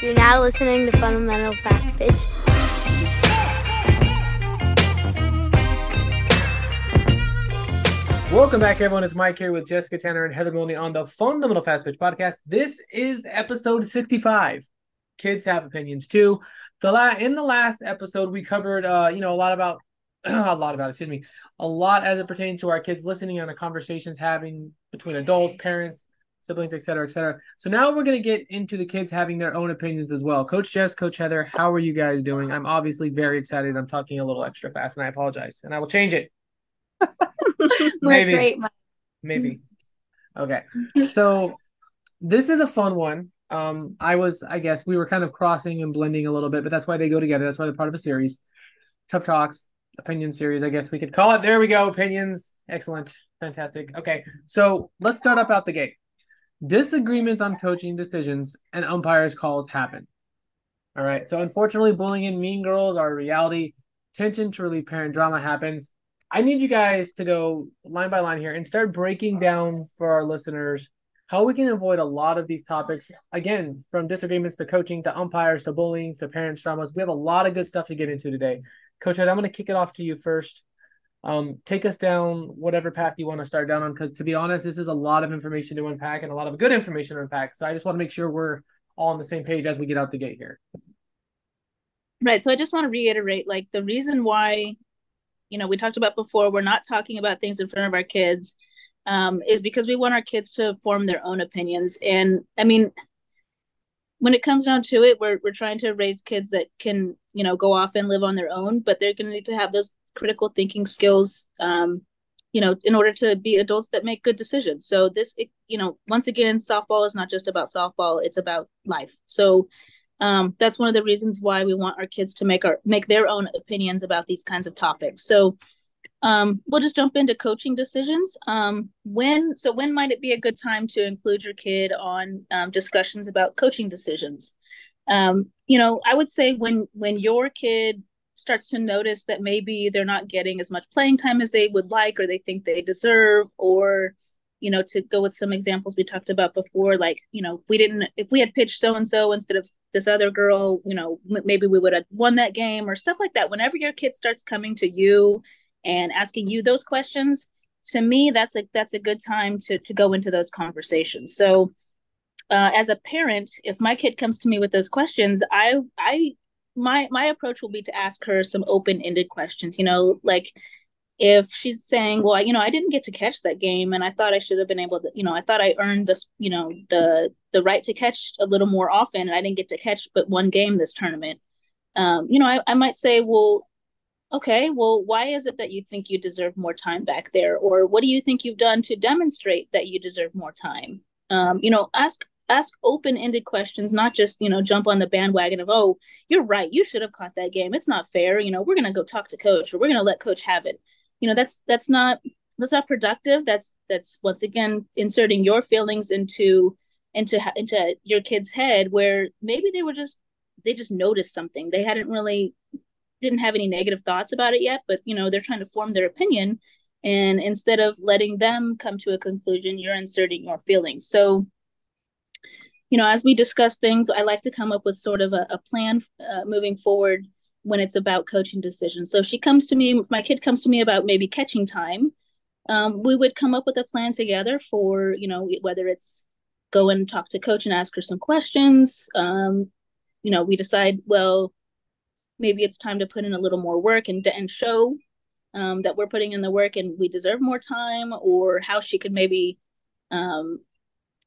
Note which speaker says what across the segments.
Speaker 1: You're now listening to Fundamental Fast Pitch.
Speaker 2: Welcome back, everyone. It's Mike here with Jessica Tanner and Heather Maloney on the Fundamental Fast Pitch podcast. This is episode 65. Kids have opinions too. The la- in the last episode, we covered uh, you know, a lot about a lot about, excuse me, a lot as it pertains to our kids listening and the conversations having between adult parents, siblings, et cetera, et cetera. So now we're going to get into the kids having their own opinions as well. Coach Jess, Coach Heather, how are you guys doing? I'm obviously very excited. I'm talking a little extra fast and I apologize and I will change it. Maybe.
Speaker 3: great.
Speaker 2: Maybe. Okay. So this is a fun one. Um, I was, I guess, we were kind of crossing and blending a little bit, but that's why they go together. That's why they're part of a series. Tough Talks, opinion series, I guess we could call it. There we go. Opinions. Excellent. Fantastic. Okay. So let's start up out the gate. Disagreements on coaching decisions and umpires' calls happen. All right. So unfortunately, bullying and mean girls are reality. Tension to relieve parent drama happens. I need you guys to go line by line here and start breaking down for our listeners how we can avoid a lot of these topics. Again, from disagreements to coaching to umpires to bullying to parents' dramas. We have a lot of good stuff to get into today. Coach Ed, I'm going to kick it off to you first. Um, take us down whatever path you want to start down on, because to be honest, this is a lot of information to unpack and a lot of good information to unpack. So I just want to make sure we're all on the same page as we get out the gate here.
Speaker 3: Right. So I just want to reiterate like the reason why, you know, we talked about before, we're not talking about things in front of our kids um, is because we want our kids to form their own opinions. And I mean, when it comes down to it, we're, we're trying to raise kids that can, you know, go off and live on their own, but they're going to need to have those critical thinking skills, um, you know, in order to be adults that make good decisions. So this, you know, once again, softball is not just about softball; it's about life. So um, that's one of the reasons why we want our kids to make our make their own opinions about these kinds of topics. So um, we'll just jump into coaching decisions. Um, when so when might it be a good time to include your kid on um, discussions about coaching decisions? Um, you know, I would say when when your kid starts to notice that maybe they're not getting as much playing time as they would like or they think they deserve, or you know, to go with some examples we talked about before, like you know, if we didn't if we had pitched so and so instead of this other girl, you know, m- maybe we would have won that game or stuff like that. Whenever your kid starts coming to you and asking you those questions to me that's a that's a good time to to go into those conversations so uh, as a parent if my kid comes to me with those questions i i my my approach will be to ask her some open-ended questions you know like if she's saying well you know i didn't get to catch that game and i thought i should have been able to you know i thought i earned this you know the the right to catch a little more often and i didn't get to catch but one game this tournament um, you know I, I might say well okay, well, why is it that you think you deserve more time back there? Or what do you think you've done to demonstrate that you deserve more time? Um, you know, ask ask open-ended questions, not just, you know, jump on the bandwagon of, oh, you're right, you should have caught that game. It's not fair. You know, we're gonna go talk to coach or we're gonna let coach have it. You know, that's that's not that's not productive. That's that's once again inserting your feelings into into into your kid's head where maybe they were just they just noticed something. They hadn't really didn't have any negative thoughts about it yet, but you know, they're trying to form their opinion. And instead of letting them come to a conclusion, you're inserting your feelings. So, you know, as we discuss things, I like to come up with sort of a, a plan uh, moving forward when it's about coaching decisions. So she comes to me, if my kid comes to me about maybe catching time, um, we would come up with a plan together for, you know, whether it's go and talk to coach and ask her some questions. Um, you know, we decide, well, maybe it's time to put in a little more work and and show um, that we're putting in the work and we deserve more time, or how she could maybe um,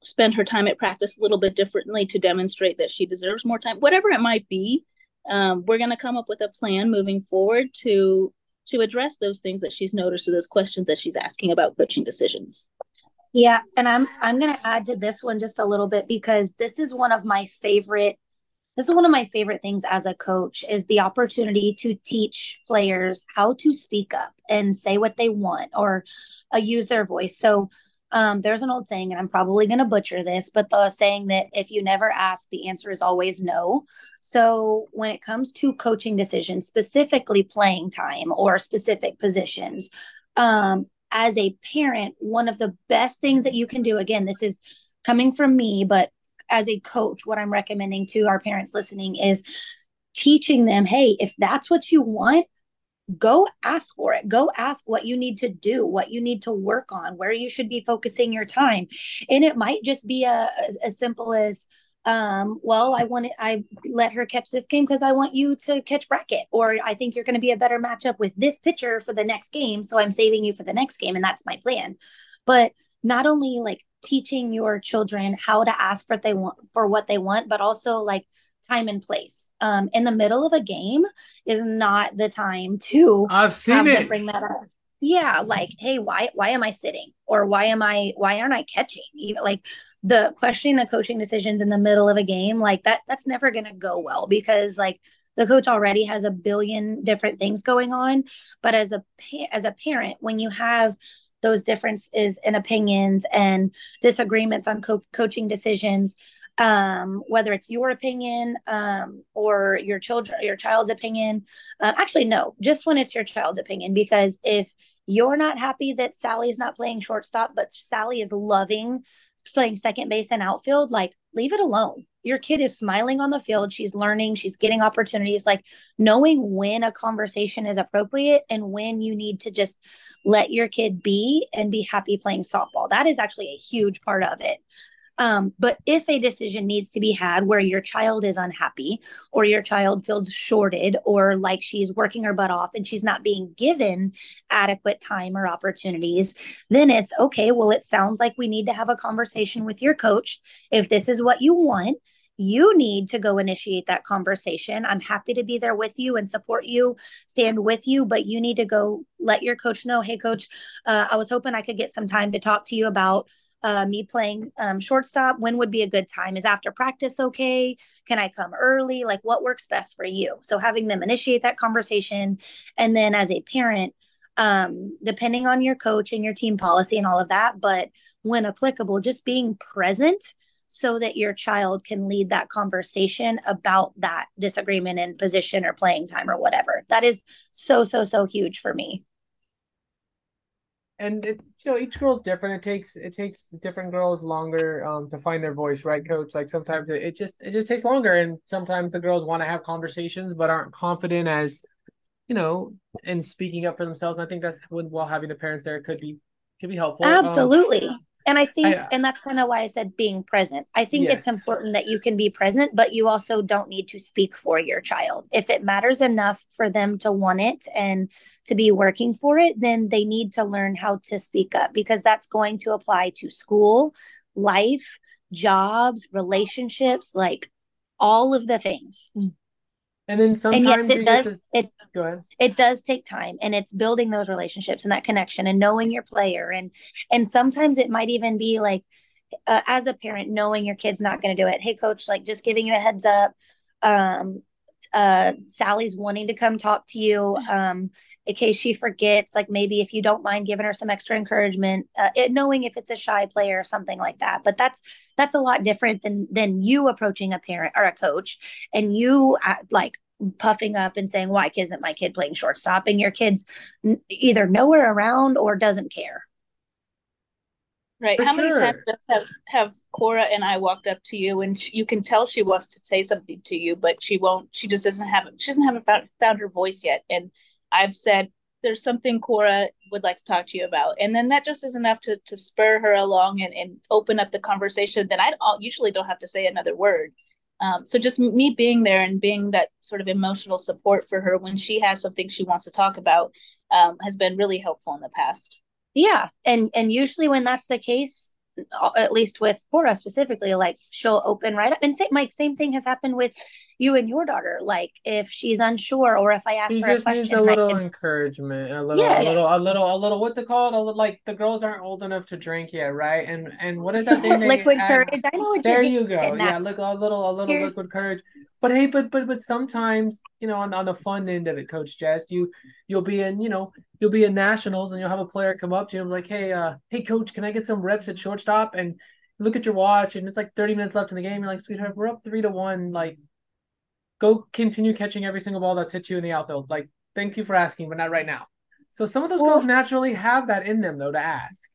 Speaker 3: spend her time at practice a little bit differently to demonstrate that she deserves more time. Whatever it might be, um, we're going to come up with a plan moving forward to to address those things that she's noticed or those questions that she's asking about coaching decisions.
Speaker 4: Yeah, and I'm I'm going to add to this one just a little bit because this is one of my favorite this is one of my favorite things as a coach is the opportunity to teach players how to speak up and say what they want or uh, use their voice so um, there's an old saying and i'm probably going to butcher this but the saying that if you never ask the answer is always no. So when it comes to coaching decisions specifically playing time or specific positions um, as a parent one of the best things that you can do again this is coming from me but as a coach, what I'm recommending to our parents listening is teaching them, hey, if that's what you want, go ask for it. Go ask what you need to do, what you need to work on, where you should be focusing your time. And it might just be a, as, simple as, um, well, I want to, I let her catch this game because I want you to catch bracket, or I think you're going to be a better matchup with this pitcher for the next game. So I'm saving you for the next game. And that's my plan. But not only like teaching your children how to ask for what they want for what they want, but also like time and place. Um, in the middle of a game is not the time to
Speaker 2: I've seen it.
Speaker 4: bring that up. Yeah, like, hey, why why am I sitting? Or why am I why aren't I catching? Even like the questioning the coaching decisions in the middle of a game, like that that's never gonna go well because like the coach already has a billion different things going on. But as a as a parent, when you have those differences in opinions and disagreements on co- coaching decisions um, whether it's your opinion um, or your children your child's opinion. Uh, actually no just when it's your child's opinion because if you're not happy that sally's not playing shortstop but sally is loving playing second base and outfield like leave it alone. Your kid is smiling on the field. She's learning. She's getting opportunities. Like knowing when a conversation is appropriate and when you need to just let your kid be and be happy playing softball. That is actually a huge part of it um, but if a decision needs to be had where your child is unhappy or your child feels shorted or like she's working her butt off and she's not being given adequate time or opportunities, then it's okay. Well, it sounds like we need to have a conversation with your coach. If this is what you want, you need to go initiate that conversation. I'm happy to be there with you and support you, stand with you, but you need to go let your coach know, hey, coach, uh, I was hoping I could get some time to talk to you about uh, me playing um, shortstop when would be a good time? Is after practice okay? Can i come early? Like what works best for you? So having them initiate that conversation and then as a parent um, depending on your coach and your team policy and all of that but when applicable just being present so that your child can lead that conversation about that disagreement in position or playing time or whatever. That is so so so huge for me
Speaker 2: and it, you know each girl's different. It takes it takes different girls longer um to find their voice right coach? Like sometimes it, it just it just takes longer and sometimes the girls want to have conversations but aren't confident as you know in speaking up for themselves. I think that's when while having the parents there could be could be helpful.
Speaker 4: Um, absolutely. um, and I think, I, uh, and that's kind of why I said being present. I think yes. it's important that you can be present, but you also don't need to speak for your child. If it matters enough for them to want it and to be working for it, then they need to learn how to speak up because that's going to apply to school, life, jobs, relationships, like all of the things. Mm.
Speaker 2: And then sometimes and yes,
Speaker 4: it does it
Speaker 2: go ahead.
Speaker 4: It does take time and it's building those relationships and that connection and knowing your player and and sometimes it might even be like uh, as a parent knowing your kid's not going to do it. Hey coach, like just giving you a heads up. Um uh Sally's wanting to come talk to you um in case she forgets like maybe if you don't mind giving her some extra encouragement uh, it, knowing if it's a shy player or something like that. But that's that's a lot different than than you approaching a parent or a coach and you uh, like puffing up and saying why isn't my kid playing shortstop? And your kid's either nowhere around or doesn't care.
Speaker 3: Right. For how sure. many times have have cora and i walked up to you and she, you can tell she wants to say something to you but she won't she just doesn't have she doesn't have found, found her voice yet. And i've said there's something cora would like to talk to you about. And then that just is enough to to spur her along and, and open up the conversation then i usually don't have to say another word. Um, so just me being there and being that sort of emotional support for her when she has something she wants to talk about um, has been really helpful in the past.
Speaker 4: Yeah, and and usually when that's the case, Uh, at least with Cora specifically, like she'll open right up. And say, Mike, same thing has happened with you and your daughter. Like if she's unsure or if I ask
Speaker 2: she
Speaker 4: her
Speaker 2: just
Speaker 4: a question,
Speaker 2: needs a little encouragement, a little, yes. a little, a little, a little. What's it called? A little, like the girls aren't old enough to drink yet, right? And and what is that thing?
Speaker 4: liquid courage. I know what
Speaker 2: there you go. Yeah, look, a little, a little Here's... liquid courage. But hey, but but but sometimes you know on, on the fun end of it, Coach Jess, you you'll be in you know you'll be in nationals and you'll have a player come up to you and be like, hey, uh, hey, coach, can I get some reps at shortstop? And look at your watch and it's like 30 minutes left in the game. You're like, sweetheart, we're up three to one. Like, go continue catching every single ball that's hit you in the outfield. Like, thank you for asking, but not right now. So some of those well, girls naturally have that in them though to ask.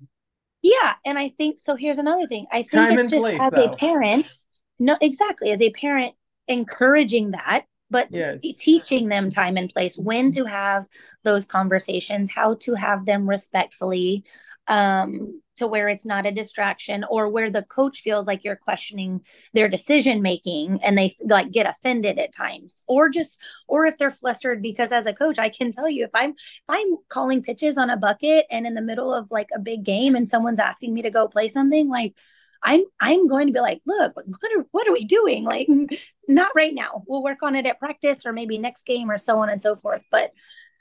Speaker 4: Yeah, and I think so. Here's another thing. I think Time it's just place, as though. a parent, no exactly as a parent encouraging that but
Speaker 2: Yes.
Speaker 4: teaching them time and place when to have those conversations how to have them respectfully um to where it's not a distraction or where the coach feels like you're questioning their decision making and they like get offended at times or just or if they're flustered because as a coach I can tell you if I'm if I'm calling pitches on a bucket and in the middle of like a big game and someone's asking me to go play something like I'm I'm going to be like, look, what are what are we doing? Like, not right now. We'll work on it at practice or maybe next game or so on and so forth. But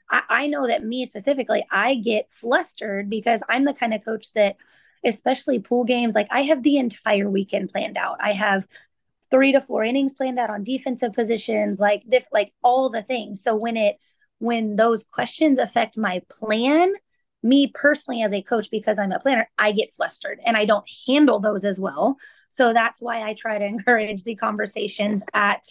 Speaker 4: I, I know that me specifically, I get flustered because I'm the kind of coach that, especially pool games, like I have the entire weekend planned out. I have three to four innings planned out on defensive positions, like diff, like all the things. So when it when those questions affect my plan, me personally as a coach because i'm a planner i get flustered and i don't handle those as well. So that's why i try to encourage the conversations at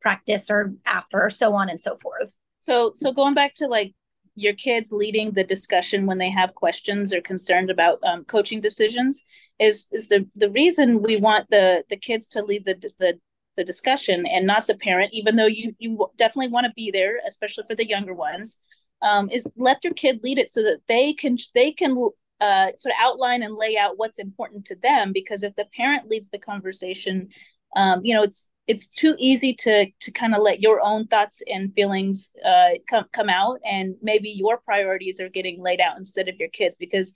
Speaker 4: practice or after or so on and so forth.
Speaker 3: So so going back to like your kids leading the discussion when they have questions or concerned about um, coaching decisions is is the the reason we want the the kids to lead the the the discussion and not the parent even though you you definitely want to be there especially for the younger ones um, is let your kid lead it so that they can they can uh, sort of outline and lay out what's important to them because if the parent leads the conversation um, you know it's it's too easy to to kind of let your own thoughts and feelings uh, come come out and maybe your priorities are getting laid out instead of your kids because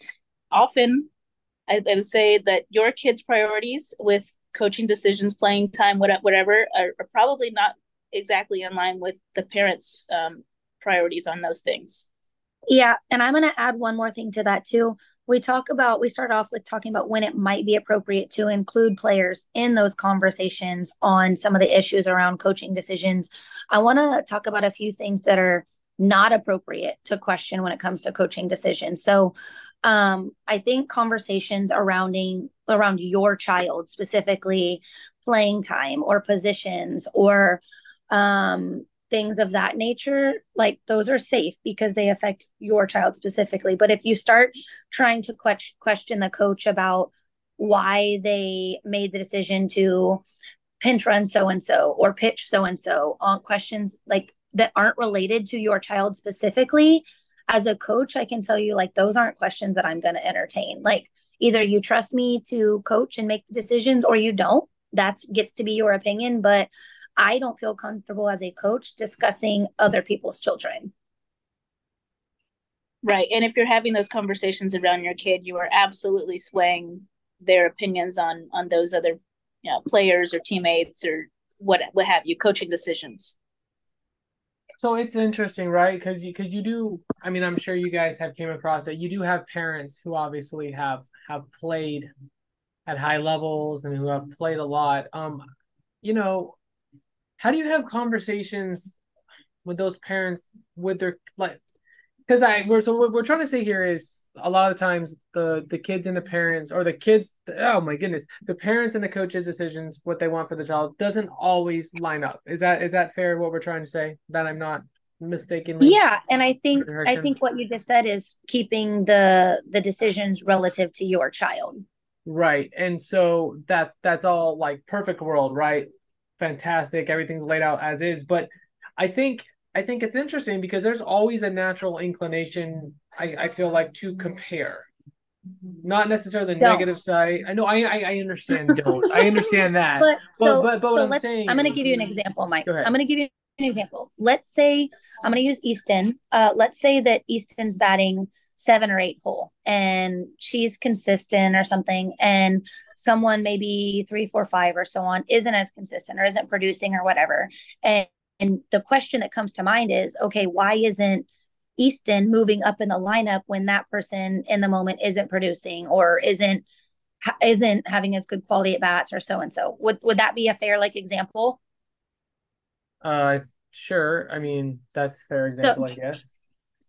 Speaker 3: often I, I would say that your kids priorities with coaching decisions playing time whatever are, are probably not exactly in line with the parents um, priorities on those things.
Speaker 4: Yeah. And I'm going to add one more thing to that too. We talk about, we start off with talking about when it might be appropriate to include players in those conversations on some of the issues around coaching decisions. I want to talk about a few things that are not appropriate to question when it comes to coaching decisions. So, um, I think conversations surrounding around your child, specifically playing time or positions or um, things of that nature, like those are safe because they affect your child specifically. But if you start trying to que- question the coach about why they made the decision to pinch run so and so or pitch so and so on questions like that aren't related to your child specifically, as a coach, I can tell you like those aren't questions that I'm going to entertain. Like either you trust me to coach and make the decisions or you don't. That gets to be your opinion, but I don't feel comfortable as a coach discussing other people's children.
Speaker 3: Right. And if you're having those conversations around your kid, you are absolutely swaying their opinions on on those other you know players or teammates or what what have you coaching decisions
Speaker 2: so it's interesting right because you because you do i mean i'm sure you guys have came across it you do have parents who obviously have have played at high levels and who have played a lot um you know how do you have conversations with those parents with their like because I we're so what we're trying to say here is a lot of the times the the kids and the parents or the kids oh my goodness the parents and the coaches decisions what they want for the child doesn't always line up. Is that is that fair what we're trying to say? That I'm not mistakenly
Speaker 4: yeah and I think I think what you just said is keeping the the decisions relative to your child.
Speaker 2: Right and so that that's all like perfect world right fantastic. Everything's laid out as is. But I think I think it's interesting because there's always a natural inclination. I, I feel like to compare, not necessarily the don't. negative side. I know I I, I understand. Don't I understand that?
Speaker 4: But so, but, but, but so what I'm saying, I'm going to give you an example, Mike. I'm going to give you an example. Let's say I'm going to use Easton. Uh, let's say that Easton's batting seven or eight hole and she's consistent or something and someone maybe three four five or so on isn't as consistent or isn't producing or whatever. And and the question that comes to mind is okay why isn't easton moving up in the lineup when that person in the moment isn't producing or isn't isn't having as good quality at bats or so and so? Would would that be a fair like example?
Speaker 2: Uh sure. I mean that's fair example so, i guess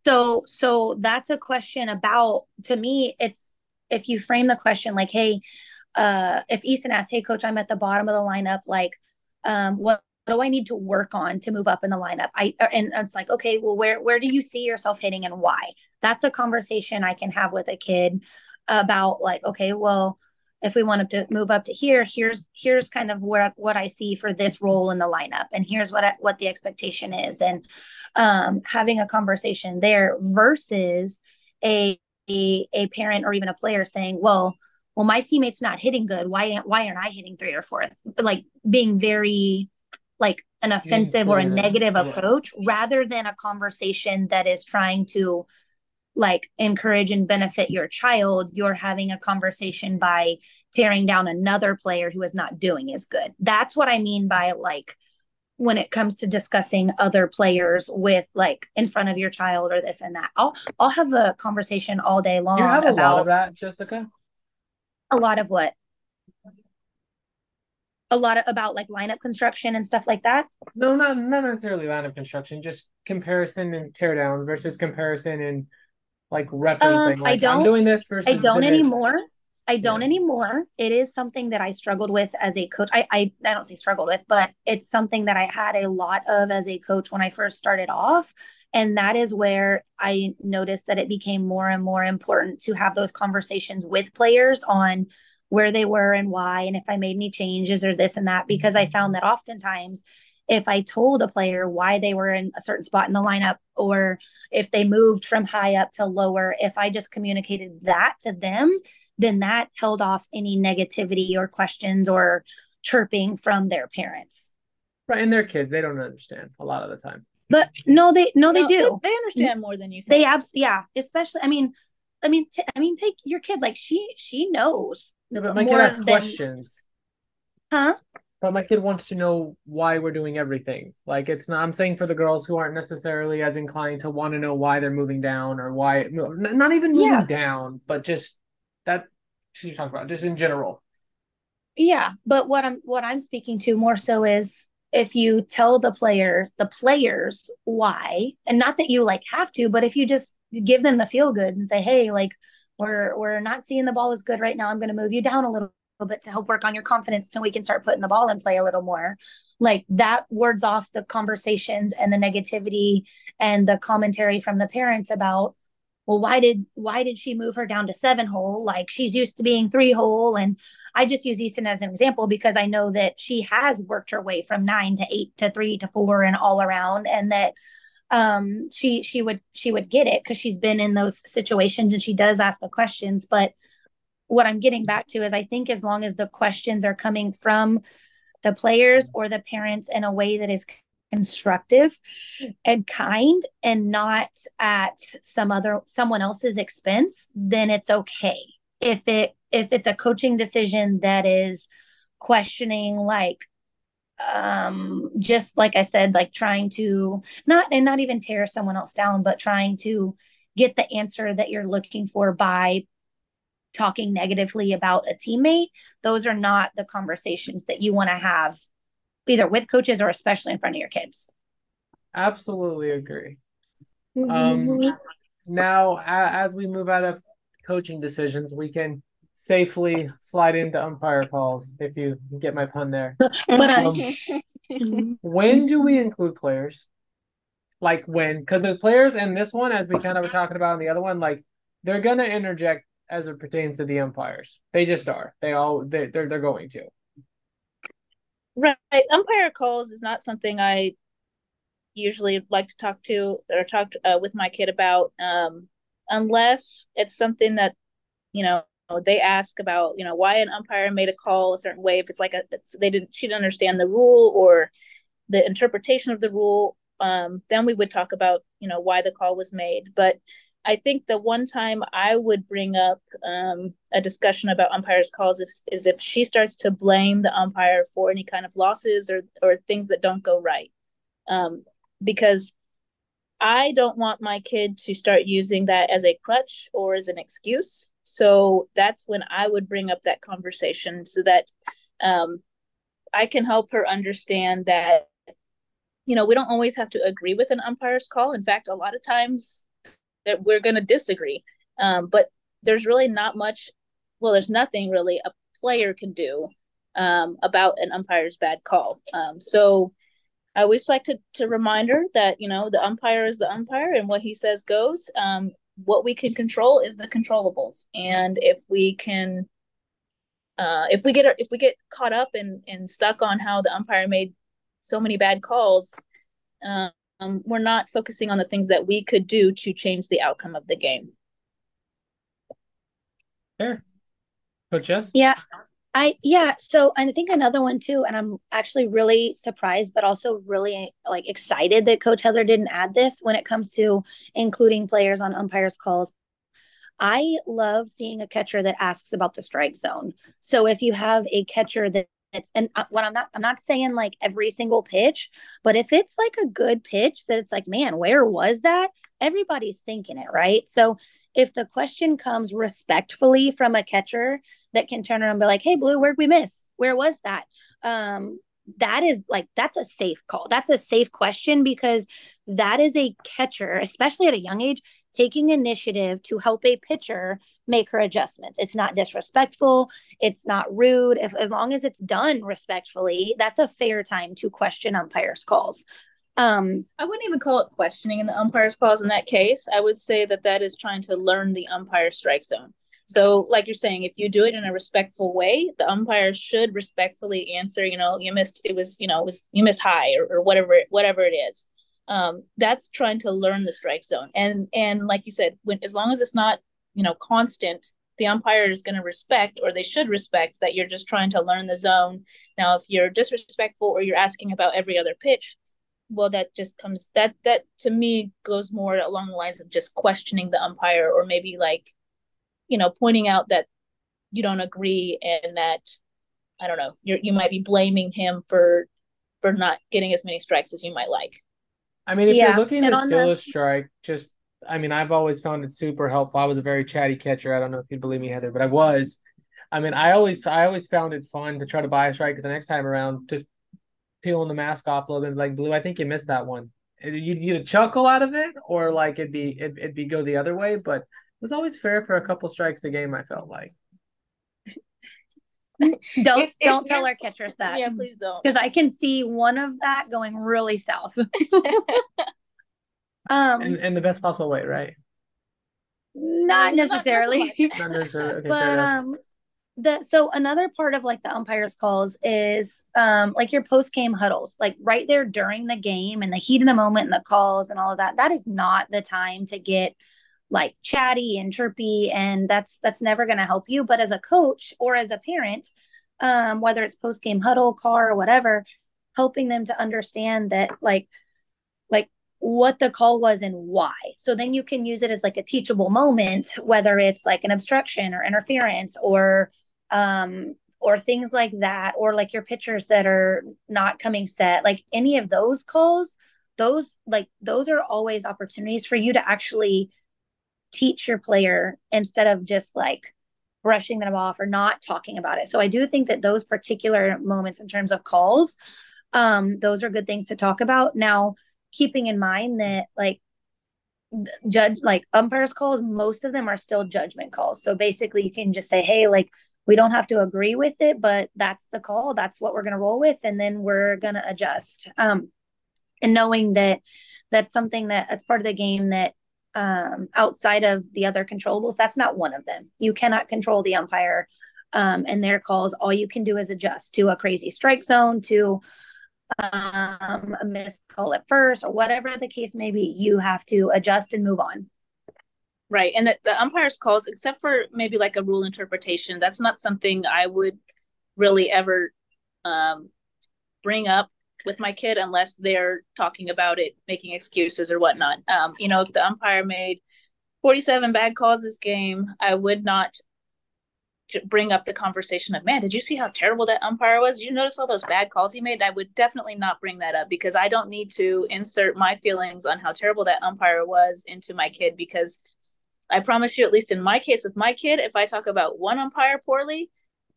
Speaker 4: so so that's a question about to me it's if you frame the question like hey uh if Easton asks, hey coach, I'm at the bottom of the lineup, like um what what do I need to work on to move up in the lineup? I uh, and it's like, okay, well, where where do you see yourself hitting and why? That's a conversation I can have with a kid about like, okay, well, if we wanted to move up to here, here's here's kind of where what I see for this role in the lineup, and here's what I, what the expectation is, and um, having a conversation there versus a, a a parent or even a player saying, well, well, my teammate's not hitting good. Why why aren't I hitting three or four? Like being very like an offensive or a negative approach rather than a conversation that is trying to like encourage and benefit your child, you're having a conversation by tearing down another player who is not doing as good. That's what I mean by like when it comes to discussing other players with like in front of your child or this and that. I'll I'll have a conversation all day long.
Speaker 2: You have a
Speaker 4: about
Speaker 2: lot of that, Jessica.
Speaker 4: A lot of what? A lot of, about like lineup construction and stuff like that.
Speaker 2: No, not not necessarily lineup construction, just comparison and teardowns versus comparison and like referencing.
Speaker 4: Um,
Speaker 2: like,
Speaker 4: I don't
Speaker 2: I'm doing this versus
Speaker 4: I don't
Speaker 2: this.
Speaker 4: anymore. I don't
Speaker 2: Yeah.
Speaker 4: anymore. It is something that I struggled with as a coach. I, I I don't say struggled with, but it's something that I had a lot of as a coach when I first started off. And that is where I noticed that it became more and more important to have those conversations with players on where they were and why, and if I made any changes or this and that, because I found that oftentimes if I told a player why they were in a certain spot in the lineup or if they moved from high up to lower, if I just communicated that to them, then that held off any negativity or questions or chirping from their parents.
Speaker 2: Right, and they're kids; they don't understand a lot of the time.
Speaker 4: But no, they no, they
Speaker 3: No,
Speaker 4: do.
Speaker 3: They, understand more than you think.
Speaker 4: They abs yeah, especially I mean, I mean, t- I mean, take your kid. Like she she knows,
Speaker 2: No, but my
Speaker 4: More
Speaker 2: kid asks
Speaker 4: than-
Speaker 2: questions.
Speaker 4: huh?
Speaker 2: But my kid wants to know why we're doing everything. Like it's not. I'm saying for the girls who aren't necessarily as inclined to want to know why they're moving down or why, not even moving
Speaker 4: Yeah.
Speaker 2: down, but just that you talk about just in general.
Speaker 4: Yeah, but what I'm what I'm speaking to more so is if you tell the player the players why, and not that you like have to, but if you just give them the feel good and say, hey, like we're we're not seeing the ball as good right now. I'm going to move you down a little bit to help work on your confidence till we can start putting the ball in play a little more. Like that wards off the conversations and the negativity and the commentary from the parents about well why did why did she move her down to seven hole like she's used to being three hole and I just use Easton as an example because I know that she has worked her way from nine to eight to three to four and all around, and that um she she would she would get it because she's been in those situations and she does ask the questions. But what I'm getting back to is I think as long as the questions are coming from the players or the parents in a way that is constructive and kind and not at some other someone else's expense then it's okay. If it if it's a coaching decision that is questioning like um just like i said like trying to not and not even tear someone else down but trying to get the answer that you're looking for by talking negatively about a teammate those are not the conversations that you want to have either with coaches or especially in front of your kids
Speaker 2: Absolutely agree. Um, now, a- as we move out of coaching decisions, we can safely slide into umpire calls. If you get my pun there.
Speaker 4: but
Speaker 2: Um, when do we include players? Like when? Because the players in this one, as we kind of were talking about in the other one, like they're gonna interject as it pertains to the umpires. They just are. They all they they're they're going to.
Speaker 3: Right. Umpire calls is not something I usually like to talk to or talk uh, with my kid about um, unless it's something that, you know, they ask about, you know, why an umpire made a call a certain way. If it's like a, it's, they didn't, she didn't understand the rule or the interpretation of the rule, um, then we would talk about, you know, why the call was made. But I think the one time I would bring up um, a discussion about umpires' calls is, is if she starts to blame the umpire for any kind of losses or or things that don't go right, um, because I don't want my kid to start using that as a crutch or as an excuse. So that's when I would bring up that conversation so that um, I can help her understand that you know we don't always have to agree with an umpire's call. In fact, a lot of times that we're going to disagree. Um, but there's really not much. Well, there's nothing really a player can do um, about an umpire's bad call. Um, so I always like to to remind her that you know the umpire is the umpire, and what he says goes. Um, what we can control is the controllables, and if we can uh, if we get if we get caught up and and stuck on how the umpire made so many bad calls, um, we're not focusing on the things that we could do to change the outcome of the game.
Speaker 2: Fair. Coach Jess?
Speaker 4: Yeah. I yeah, so and I think another one too, and I'm actually really surprised, but also really like excited that Coach Heather didn't add this when it comes to including players on umpires calls. I love seeing a catcher that asks about the strike zone. So if you have a catcher that it's and uh, what I'm not I'm not saying like every single pitch, but if it's like a good pitch that it's like, man, where was that? Everybody's thinking it, right? So if the question comes respectfully from a catcher that can turn around and be like, hey, Blue, where'd we miss? Where was that? Um, that is like that's a safe call. That's a safe question because that is a catcher, especially at a young age, taking initiative to help a pitcher make her adjustments. It's not disrespectful, it's not rude. If as long as it's done respectfully, that's a fair time to question umpires' calls. Um,
Speaker 3: I wouldn't even call it questioning in the umpire's calls in that case. I would say that that is trying to learn the umpire strike zone. So, like you're saying, if you do it in a respectful way, the umpire should respectfully answer. You know, you missed. It was, you know, it was you missed high or, or whatever, whatever it is. Um, that's trying to learn the strike zone. And and like you said, when as long as it's not, you know, constant, the umpire is going to respect, or they should respect that you're just trying to learn the zone. Now, if you're disrespectful or you're asking about every other pitch, well, that just comes that that to me goes more along the lines of just questioning the umpire, or maybe like you know, pointing out that you don't agree and that I don't know, you you might be blaming him for for not getting as many strikes as you might like.
Speaker 2: I mean, if yeah. you're looking to steal the... a strike, just I mean, I've always found it super helpful. I was a very chatty catcher. I don't know if you'd believe me, Heather, but I was. I mean, I always I always found it fun to try to buy a strike the next time around, just peeling the mask off a little bit. Like Blue, I think you missed that one. You'd, you'd chuckle out of it, or like it'd be it'd, it'd be go the other way. But it was always fair for a couple strikes a game. I felt like.
Speaker 4: Don't if, don't if tell our catchers that.
Speaker 3: Yeah, please don't.
Speaker 4: Because I can see one of that going really south.
Speaker 2: um, and in the best possible way, right?
Speaker 4: Not necessarily. Not necessarily. Okay, but um, the so another part of like the umpires calls is um like your post game huddles, like right there during the game and the heat of the moment and the calls and all of that. That is not the time to get like chatty and chirpy and that's that's never going to help you. But as a coach or as a parent um, whether it's post game huddle car or whatever helping them to understand that like like what the call was and why. So then you can use it as like a teachable moment whether it's like an obstruction or interference or um or things like that or like your pitchers that are not coming set like any of those calls those like those are always opportunities for you to actually teach your player instead of just like brushing them off or not talking about it. So I do think that those particular moments in terms of calls, um, those are good things to talk about. Now, keeping in mind that like judge like umpires calls, most of them are still judgment calls. So basically you can just say, hey, like we don't have to agree with it, but that's the call. That's what we're gonna roll with, and then we're gonna adjust. Um, and knowing that that's something that that's part of the game that um, outside of the other controllables. That's not one of them. You cannot control the umpire um, and their calls. All you can do is adjust to a crazy strike zone, to um, a missed call at first, or whatever the case may be. You have to adjust and move on.
Speaker 3: Right. And the, the umpire's calls, except for maybe like a rule interpretation, that's not something I would really ever um, bring up with my kid unless they're talking about it, making excuses or whatnot. Um, you know, if the umpire made 47 bad calls this game, I would not bring up the conversation of, man, did you see how terrible that umpire was? Did you notice all those bad calls he made? I would definitely not bring that up because I don't need to insert my feelings on how terrible that umpire was into my kid because I promise you, at least in my case with my kid, if I talk about one umpire poorly,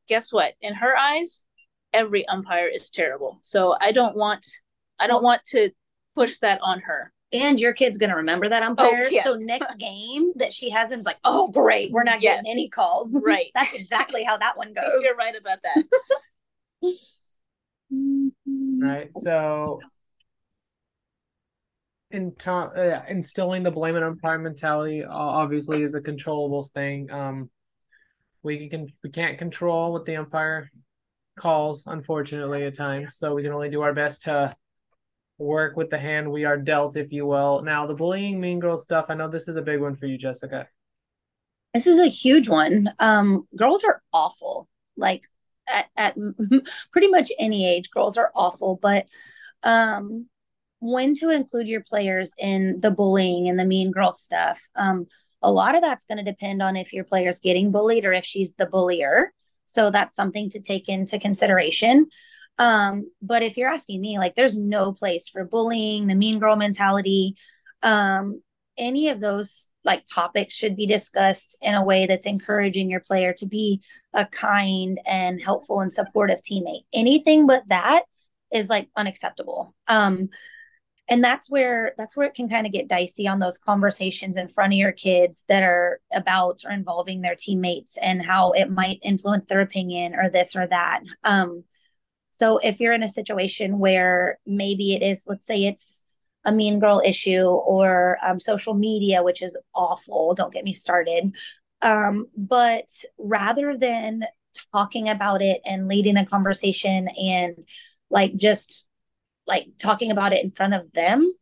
Speaker 3: guess what? In her eyes, every umpire is terrible. So I don't want I don't want to push that on her.
Speaker 4: And your kid's gonna remember that umpire. Oh, yes. So next game that she has him's like, oh great, we're not yes. getting any calls.
Speaker 3: Right.
Speaker 4: That's exactly how that one goes.
Speaker 3: You're right about that.
Speaker 2: right. So in t- uh, instilling the blame and umpire mentality obviously is a controllable thing. Um, We can we can't control what the umpire calls, unfortunately, at times. So we can only do our best to work with the hand we are dealt, if you will. Now, the bullying mean girl stuff, I know this is a big one for you, Jessica.
Speaker 4: This is a huge one. Um, girls are awful. Like at, at pretty much any age, girls are awful. But um, when to include your players in the bullying and the mean girl stuff, um, a lot of that's going to depend on if your player's getting bullied or if she's the bullier. So that's something to take into consideration. Um, but if you're asking me, like, there's no place for bullying, the mean girl mentality. Um, any of those like topics should be discussed in a way that's encouraging your player to be a kind and helpful and supportive teammate. Anything but that is like unacceptable. Um, and that's where that's where it can kind of get dicey on those conversations in front of your kids that are about or involving their teammates and how it might influence their opinion or this or that. Um, so if you're in a situation where maybe it is let's say it's a mean girl issue or um, social media which is awful don't get me started. Um, but rather than talking about it and leading a conversation and like just like talking about it in front of them,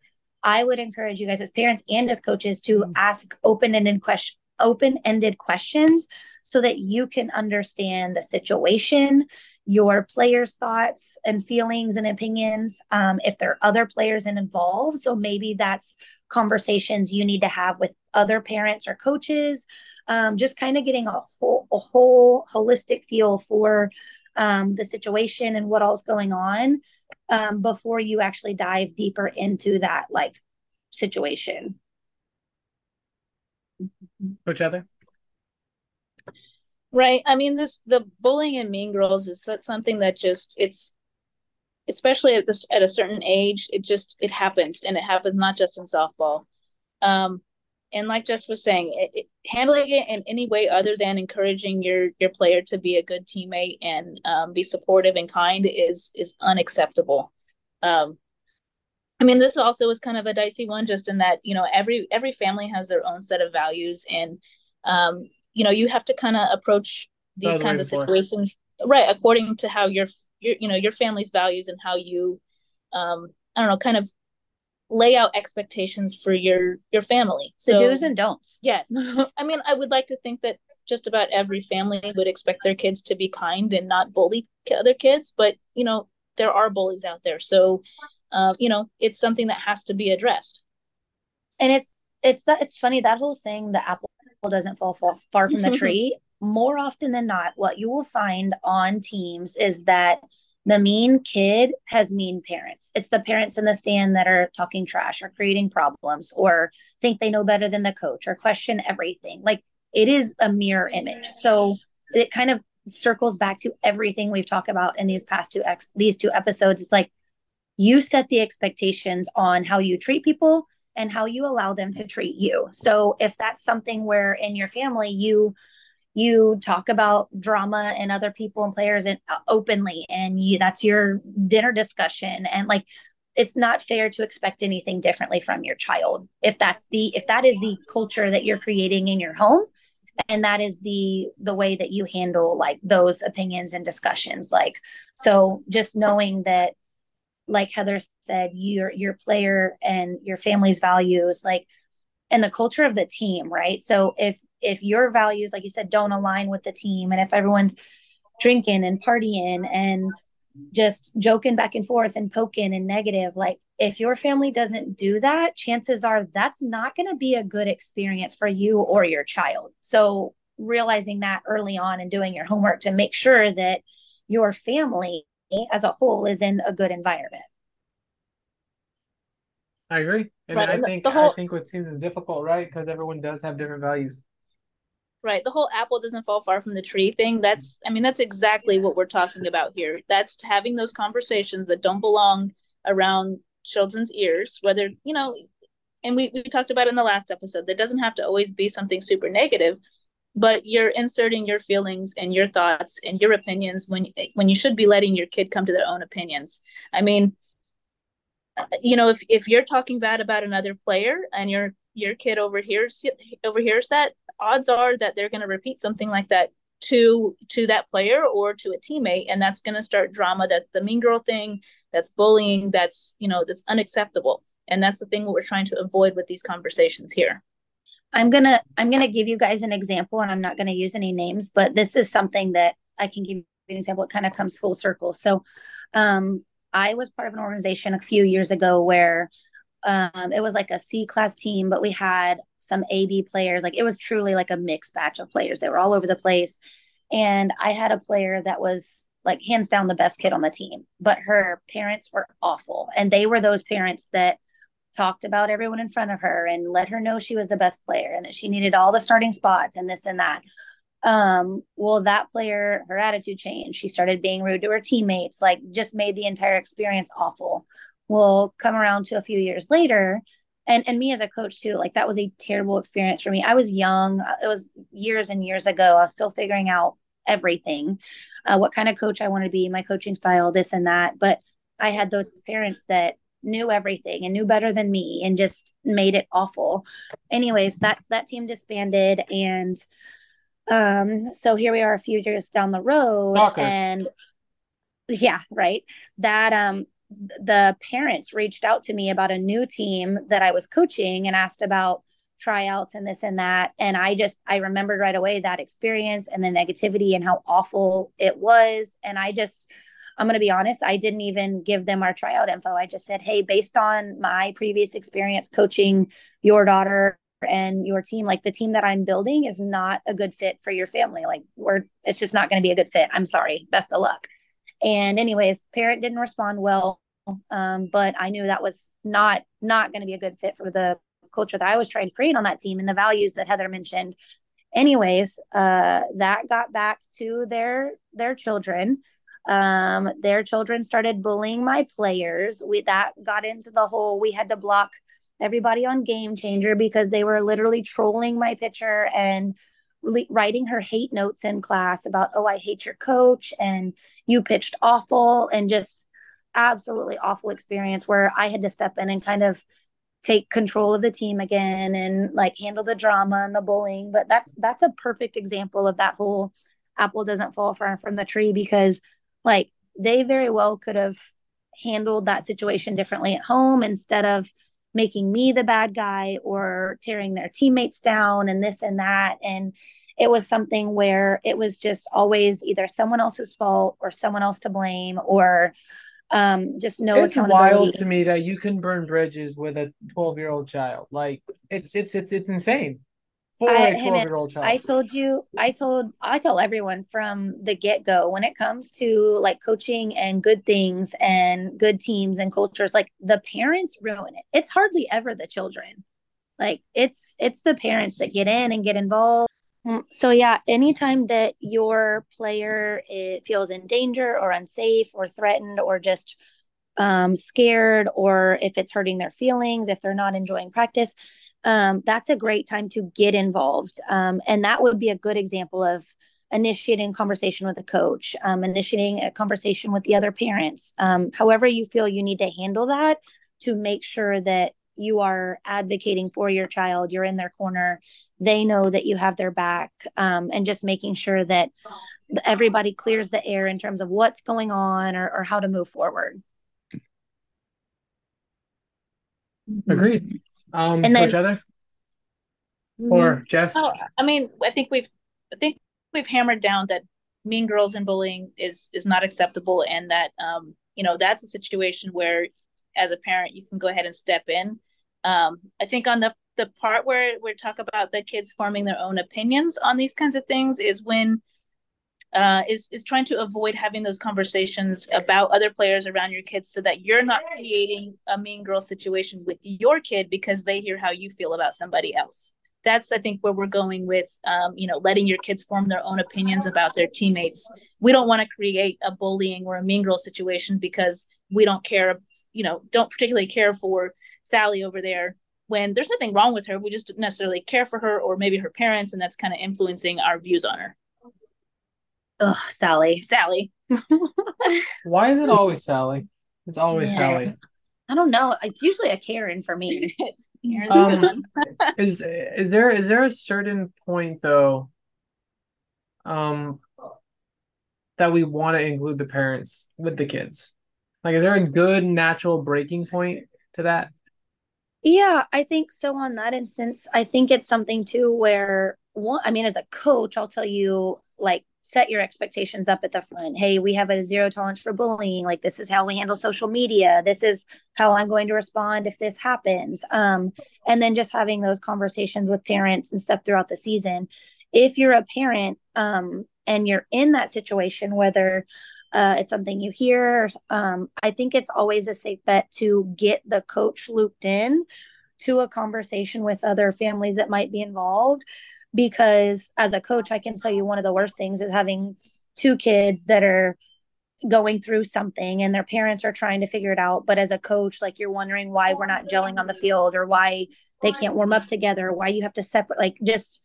Speaker 4: I would encourage you guys as parents and as coaches to mm-hmm. ask open-ended question open-ended questions so that you can understand the situation, your players' thoughts and feelings and opinions. Um, if there are other players involved, so maybe that's conversations you need to have with other parents or coaches. Um, just kind of getting a whole a whole holistic feel for um, the situation and what all's going on um, before you actually dive deeper into that like situation.
Speaker 2: Coach Heather?
Speaker 3: Right. I mean, this the bullying and mean girls is something that just it's especially at this at a certain age, it just it happens and it happens not just in softball. Um, and like Jess was saying, it, it, handling it in any way other than encouraging your your player to be a good teammate and um, be supportive and kind is is unacceptable. Um, I mean, this also is kind of a dicey one, just in that you know every every family has their own set of values, and um, you know you have to kind of approach these kinds of situations right according to how your your you know your family's values and how you um, I don't know, kind of lay out expectations for your your family.
Speaker 4: The so, do's and don'ts.
Speaker 3: Yes. I mean, I would like to think that just about every family would expect their kids to be kind and not bully other kids, but you know, there are bullies out there. So, uh, you know, it's something that has to be addressed.
Speaker 4: And it's it's it's funny that whole saying the apple doesn't fall far, far from the tree. More often than not, what you will find on teams is that the mean kid has mean parents. It's the parents in the stand that are talking trash or creating problems or think they know better than the coach or question everything. Like it is a mirror image. So it kind of circles back to everything we've talked about in these past two ex- these two episodes. It's like you set the expectations on how you treat people and how you allow them to treat you. So if that's something where in your family you you talk about drama and other people and players and uh, openly and you that's your dinner discussion. And like it's not fair to expect anything differently from your child. If that's the if that is the culture that you're creating in your home and that is the the way that you handle like those opinions and discussions like so just knowing that like heather said your your player and your family's values like and the culture of the team right? So if if your values like you said don't align with the team and if everyone's drinking and partying and just joking back and forth and poking and negative like if your family doesn't do that chances are that's not going to be a good experience for you or your child so realizing that early on and doing your homework to make sure that your family as a whole is in a good environment
Speaker 2: I agree, and right. I think whole... I think what seems is difficult, right? Because everyone does have different values
Speaker 3: right the whole apple doesn't fall far from the tree thing that's i mean that's exactly what we're talking about here. That's having those conversations that don't belong around children's ears whether you know and we, we talked about in the last episode that doesn't have to always be something super negative but you're inserting your feelings and your thoughts and your opinions when when you should be letting your kid come to their own opinions. I mean you know if if you're talking bad about another player and your your kid over overhears overhears that odds are that they're going to repeat something like that to to that player or to a teammate and that's going to start drama that's the mean girl thing that's bullying that's you know that's unacceptable. And that's the thing what we're trying to avoid with these conversations here.
Speaker 4: I'm gonna i'm gonna give you guys an example and i'm not gonna use any names but this is something that i can give you an example it kind of comes full circle. So um i was part of an organization a few years ago where um it was like a c class team but we had some ab players. Like it was truly like a mixed batch of players. They were all over the place. And i had a player that was like hands down the best kid on the team but her parents were awful. And they were those parents that talked about everyone in front of her and let her know she was the best player and that she needed all the starting spots and this and that. Um well that player her attitude changed. She started being rude to her teammates like just made the entire experience awful will come around to a few years later. And and me as a coach too like that was a terrible experience for me. I was young. It was years and years ago. I was still figuring out everything uh, what kind of coach i want to be my coaching style this and that. But i had those parents that knew everything and knew better than me and just made it awful. Anyways that that team disbanded and um so here we are a few years down the road
Speaker 2: Shocker.
Speaker 4: and yeah right. That um the parents reached out to me about a new team that I was coaching and asked about tryouts and this and that. And I just, I remembered right away that experience and the negativity and how awful it was. And I just, I'm going to be honest, I didn't even give them our tryout info. I just said, hey, based on my previous experience coaching your daughter and your team, like the team that I'm building is not a good fit for your family. Like, we're, it's just not going to be a good fit. I'm sorry. Best of luck. And anyways, parent didn't respond well. Um, but I knew that was not not going to be a good fit for the culture that I was trying to create on that team and the values that Heather mentioned. Anyways, uh, that got back to their their children. Um, their children started bullying my players. We that got into the whole we had to block everybody on Game Changer because they were literally trolling my pitcher and writing her hate notes in class about oh i hate your coach and you pitched awful and just absolutely awful experience where i had to step in and kind of take control of the team again and like handle the drama and the bullying. But that's that's a perfect example of that whole apple doesn't fall far from the tree because like they very well could have handled that situation differently at home instead of making me the bad guy or tearing their teammates down and this and that. And it was something where it was just always either someone else's fault or someone else to blame or um just no
Speaker 2: it's wild to me that you can burn bridges with a 12 year old child. Like it's it's it's it's insane
Speaker 4: for I, a 12 year old child. I told you, I told, I tell everyone from the get go when it comes to like coaching and good things and good teams and cultures, like the parents ruin it. It's hardly ever the children. Like it's it's the parents that get in and get involved. Mm, so yeah, anytime that your player it feels in danger or unsafe or threatened or just um, scared or if it's hurting their feelings, if they're not enjoying practice, um, that's a great time to get involved. Um, and that would be a good example of initiating conversation with a coach, um, initiating a conversation with the other parents. Um, however, you feel you need to handle that to make sure that you are advocating for your child, you're in their corner, they know that you have their back, um, and just making sure that everybody clears the air in terms of what's going on or, or how to move forward.
Speaker 2: Agreed. Um, and then, Coach Heather mm-hmm. or Jess?
Speaker 3: Oh, I mean, I think we've, I think we've hammered down that mean girls and bullying is is not acceptable, and that um, you know, that's a situation where, as a parent, you can go ahead and step in. Um, I think on the the part where we talk about the kids forming their own opinions on these kinds of things is when uh, is is trying to avoid having those conversations about other players around your kids so that you're not creating a mean girl situation with your kid because they hear how you feel about somebody else. That's i think where we're going with um, you know letting your kids form their own opinions about their teammates. We don't want to create a bullying or a mean girl situation because we don't care you know don't particularly care for sally over there when there's nothing wrong with her. We just necessarily care for her or maybe her parents and that's kind of influencing our views on her
Speaker 4: Ugh, Sally.
Speaker 3: Sally.
Speaker 2: Why is it always Sally? It's always yeah. Sally.
Speaker 4: I don't know. It's usually a Karen for me.
Speaker 2: um, is is there is there a certain point though um that we want to include the parents with the kids? Like, is there a good natural breaking point to that?
Speaker 4: Yeah, I think so. On that instance, I think it's something too where one, I mean, as a coach, I'll tell you, like, set your expectations up at the front. Hey, we have a zero tolerance for bullying. Like, this is how we handle social media. This is how I'm going to respond if this happens. Um, and then just having those conversations with parents and stuff throughout the season. If you're a parent, um, and you're in that situation, whether uh, it's something you hear. Um, I think it's always a safe bet to get the coach looped in to a conversation with other families that might be involved. Because as a coach, I can tell you one of the worst things is having two kids that are going through something and their parents are trying to figure it out. But as a coach, like you're wondering why we're not gelling on the field or why they can't warm up together, why you have to separate, like just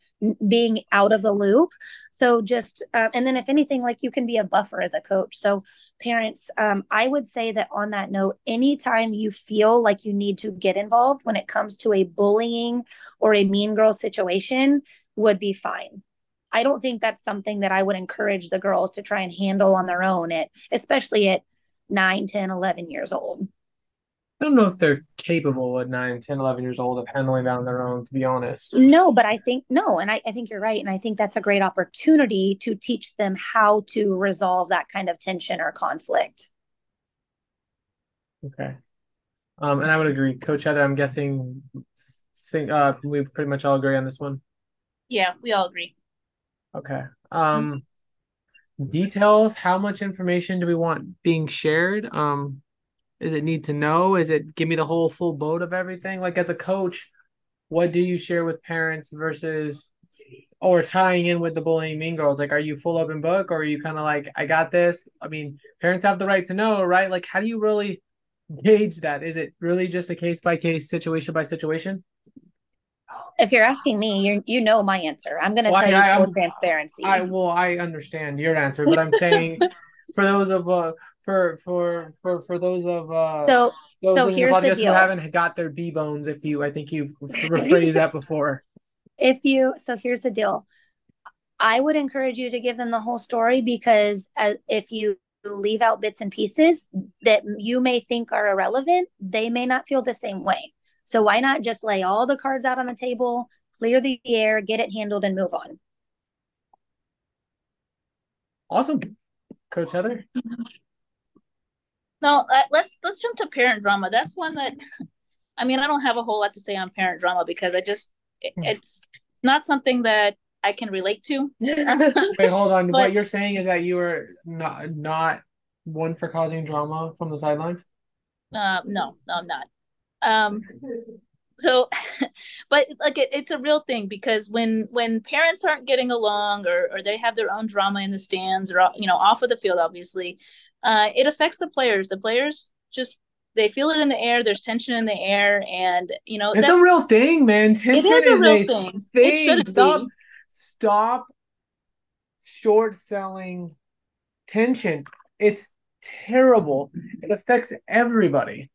Speaker 4: being out of the loop. So just, uh, and then if anything, like you can be a buffer as a coach. So parents, um, I would say that on that note, anytime you feel like you need to get involved when it comes to a bullying or a mean girl situation would be fine. I don't think that's something that I would encourage the girls to try and handle on their own at, especially at 9, 10, 11 years old.
Speaker 2: I don't know if they're capable at 9, 10, 11 years old of handling that on their own, to be honest.
Speaker 4: No, but I think, no, and I, I think you're right. And I think that's a great opportunity to teach them how to resolve that kind of tension or conflict.
Speaker 2: Okay. Um, and I would agree. Coach Heather, I'm guessing uh, we pretty much all agree on this one.
Speaker 3: Yeah, we all agree.
Speaker 2: Okay. Um, details, how much information do we want being shared? Um, is it need to know? Is it give me the whole full boat of everything? Like as a coach, what do you share with parents versus or tying in with the bullying mean girls? Like, are you full open book or are you kind of like, I got this? I mean, parents have the right to know, right? Like, how do you really gauge that? Is it really just a case by case, situation by situation?
Speaker 4: If you're asking me, you you know my answer. I'm going to well, tell I, you full transparency.
Speaker 2: I well, I understand your answer, but I'm saying for those of uh, for for for for those of uh
Speaker 4: so so here's the, the deal.
Speaker 2: who haven't got their b bones if you i think you've rephrased that before
Speaker 4: if you so here's the deal i would encourage you to give them the whole story because as, if you leave out bits and pieces that you may think are irrelevant they may not feel the same way so why not just lay all the cards out on the table clear the air get it handled and move on
Speaker 2: awesome coach heather
Speaker 3: no, uh, let's let's jump to parent drama. That's one that, I mean, I don't have a whole lot to say on parent drama because I just it, hmm. it's not something that I can relate to.
Speaker 2: Wait, hold on. But, what you're saying is that you are not not one for causing drama from the sidelines.
Speaker 3: Uh, no, no, I'm not. Um, so, but like it, it's a real thing because when when parents aren't getting along or or they have their own drama in the stands or you know off of the field, obviously, uh, it affects the players. The players just they feel it in the air. There's tension in the air, and you know
Speaker 2: it's a real thing, man. Tension it is, is a real a thing. thing. Stop, be. stop short selling tension. It's terrible. It affects everybody.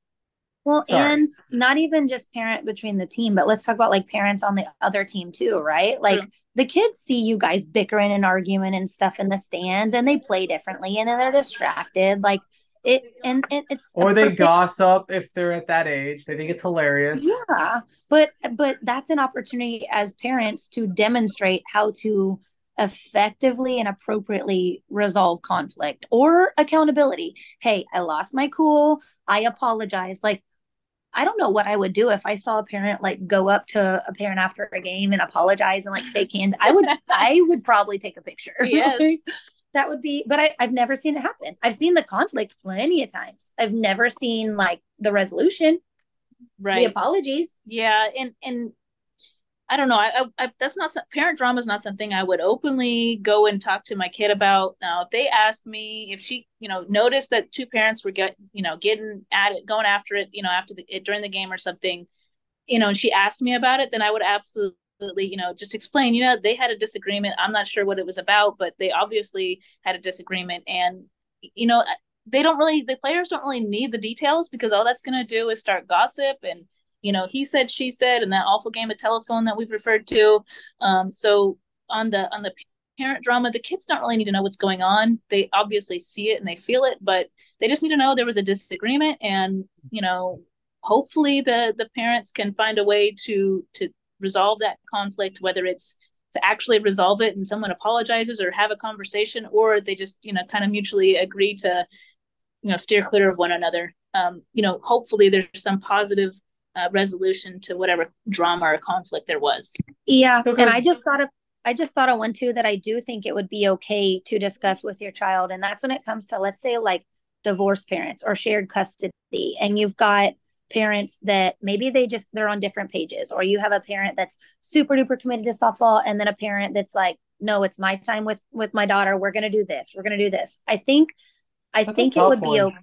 Speaker 4: Well, Sorry. and not even just parent between the team, but let's talk about like parents on the other team too, right? Like True. the kids see you guys bickering and arguing and stuff in the stands and they play differently and then they're distracted. Like it and, and it's
Speaker 2: or they perfect... gossip if they're at that age. They think it's hilarious.
Speaker 4: Yeah. But but that's an opportunity as parents to demonstrate how to effectively and appropriately resolve conflict or accountability. Hey, I lost my cool. I apologize. Like I don't know what I would do if I saw a parent like go up to a parent after a game and apologize and like shake hands. I would I would probably take a picture.
Speaker 3: Yes.
Speaker 4: that would be but I, I've never seen it happen. I've seen the conflict plenty of times. I've never seen like the resolution. Right. The apologies.
Speaker 3: Yeah. And and I don't know. I, I, I, that's not parent drama is not something I would openly go and talk to my kid about. Now, if they asked me if she, you know, noticed that two parents were get, you know, getting at it, going after it, you know, after the during the game or something, you know, and she asked me about it, then I would absolutely, you know, just explain. You know, they had a disagreement. I'm not sure what it was about, but they obviously had a disagreement, and you know, they don't really, the players don't really need the details because all that's going to do is start gossip and you know he said she said and that awful game of telephone that we've referred to um so on the on the parent drama, the kids don't really need to know what's going on. They obviously see it and they feel it, but they just need to know there was a disagreement and, you know, hopefully the the parents can find a way to to resolve that conflict whether it's to actually resolve it and someone apologizes or have a conversation or they just you know kind of mutually agree to you know steer clear of one another um, you know hopefully there's some positive uh, resolution to whatever drama or conflict there was
Speaker 4: yeah so and i just thought of i just thought of one too that i do think it would be okay to discuss with your child and that's when it comes to let's say like divorced parents or shared custody and you've got parents that maybe they just they're on different pages or you have a parent that's super duper committed to softball and then a parent that's like no it's my time with with my daughter we're going to do this we're going to do this i think i that's think it would one. be okay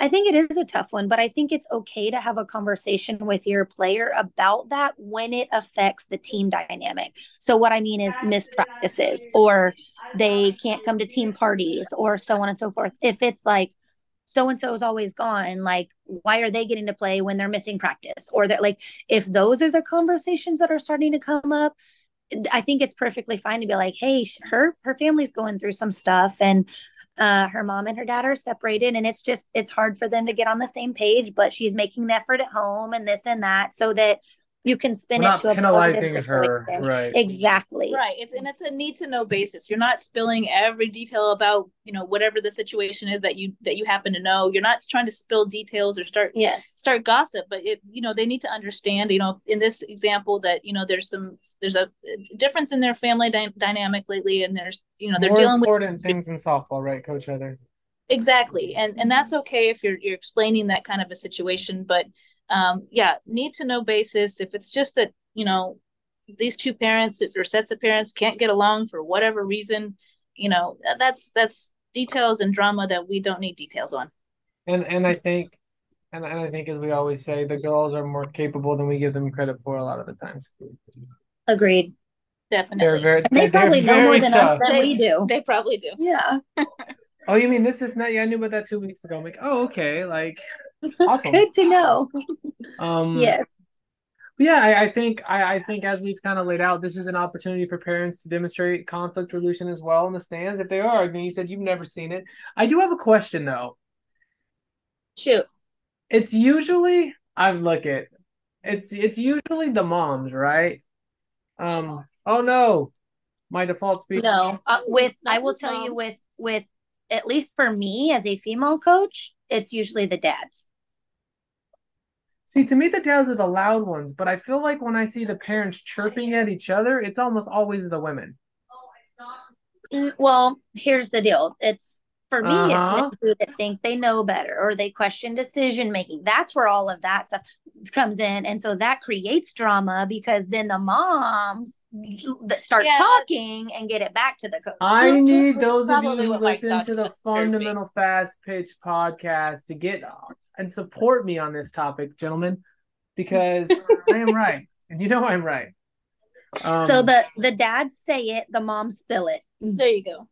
Speaker 4: I think it is a tough one, but I think it's okay to have a conversation with your player about that when it affects the team dynamic. So, what I mean is missed practices, or they can't come to team parties, or so on and so forth. If it's like, so and so is always gone like why are they getting to play when they're missing practice or they're like if those are the conversations that are starting to come up i think it's perfectly fine to be like hey her her family's going through some stuff and uh, her mom and her dad are separated and it's just it's hard for them to get on the same page but she's making an effort at home and this and that so that you can spin We're it to a penalizing her right. Exactly.
Speaker 3: Right it's and it's a need to know basis. You're not spilling every detail about you know whatever the situation is that you that you happen to know. You're not trying to spill details or start
Speaker 4: yes.
Speaker 3: start gossip but it you know they need to understand you know in this example that you know there's some there's a difference in their family dy- dynamic lately and there's you know they're
Speaker 2: More
Speaker 3: dealing
Speaker 2: important
Speaker 3: with
Speaker 2: things in softball right coach heather?
Speaker 3: Exactly and and that's okay if you're you're explaining that kind of a situation but um, yeah, need to know basis. If it's just that, you know, these two parents or sets of parents can't get along for whatever reason, you know, that's that's details and drama that we don't need details on.
Speaker 2: And and I think and, and I think as we always say, the girls are more capable than we give them credit for a lot of the times.
Speaker 4: Agreed.
Speaker 3: Definitely.
Speaker 4: Very, they probably know more than, us, than we do.
Speaker 3: They probably do.
Speaker 4: Yeah.
Speaker 2: oh, you mean this is not? Yeah, I knew about that two weeks ago. I'm like, oh, okay. Like, awesome.
Speaker 4: Good to know.
Speaker 2: Um,
Speaker 4: yes.
Speaker 2: Yeah, I, I think I, I think as we've kind of laid out, this is an opportunity for parents to demonstrate conflict resolution as well in the stands if they are. I mean, you said you've never seen it. I do have a question though.
Speaker 3: Shoot.
Speaker 2: It's usually I look at it's it's usually the moms, right? Um. Oh no, my default speech.
Speaker 4: No, uh, with I will tell mom. you with with at least for me as a female coach, it's usually the dads.
Speaker 2: See, to me, the dads are the loud ones, but I feel like when I see the parents chirping at each other, it's almost always the women.
Speaker 4: Mm, well, here's the deal. It's for me, uh-huh. it's that think they know better or they question decision making. That's where all of that stuff comes in, and so that creates drama because then the moms that start yeah. talking and get it back to the coach.
Speaker 2: I need those of you who listen to the Fundamental Fast Pitch podcast to get and support me on this topic, gentlemen, because I am right, and you know I'm right.
Speaker 4: Um, so the the dads say it, the moms spill it.
Speaker 3: There you go.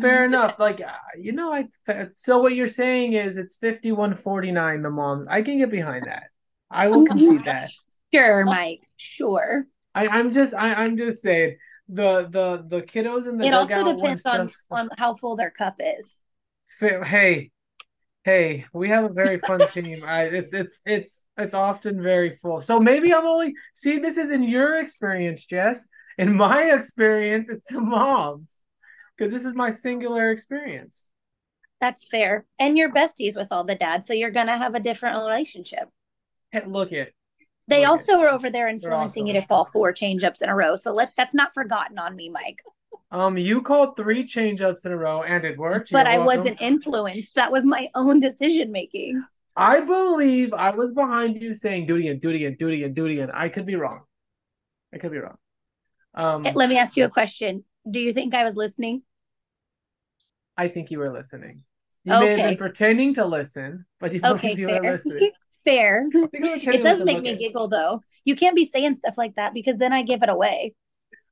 Speaker 2: fair enough. Like uh, you know, I so what you're saying is it's fifty one forty nine. The moms, I can get behind that. I will concede that.
Speaker 4: Sure, Mike. Sure.
Speaker 2: I, I'm just I, I'm just saying the the the kiddos in the
Speaker 4: it also depends on on how full their cup is.
Speaker 2: Hey, hey, we have a very fun team. I, it's it's it's it's often very full. So maybe I'm only see this is in your experience, Jess. In my experience, it's the moms because this is my singular experience.
Speaker 4: That's fair, and you're besties with all the dads, so you're gonna have a different relationship.
Speaker 2: Hey, look it.
Speaker 4: They look also it. are over there influencing awesome. you to call four change ups in a row. So let that's not forgotten on me, Mike.
Speaker 2: Um, you called three change ups in a row and it worked.
Speaker 4: But I wasn't influenced. That was my own decision making.
Speaker 2: I believe I was behind you saying duty and duty and duty and duty it again, do it again. I could be wrong. I could be wrong. Um,
Speaker 4: Let me ask you a question. Do you think I was listening?
Speaker 2: I think you were listening. You okay. may have been pretending to listen, but you
Speaker 4: okay, you fair. were listening. fair. It does make me giggle though. You can't be saying stuff like that because then I give it away.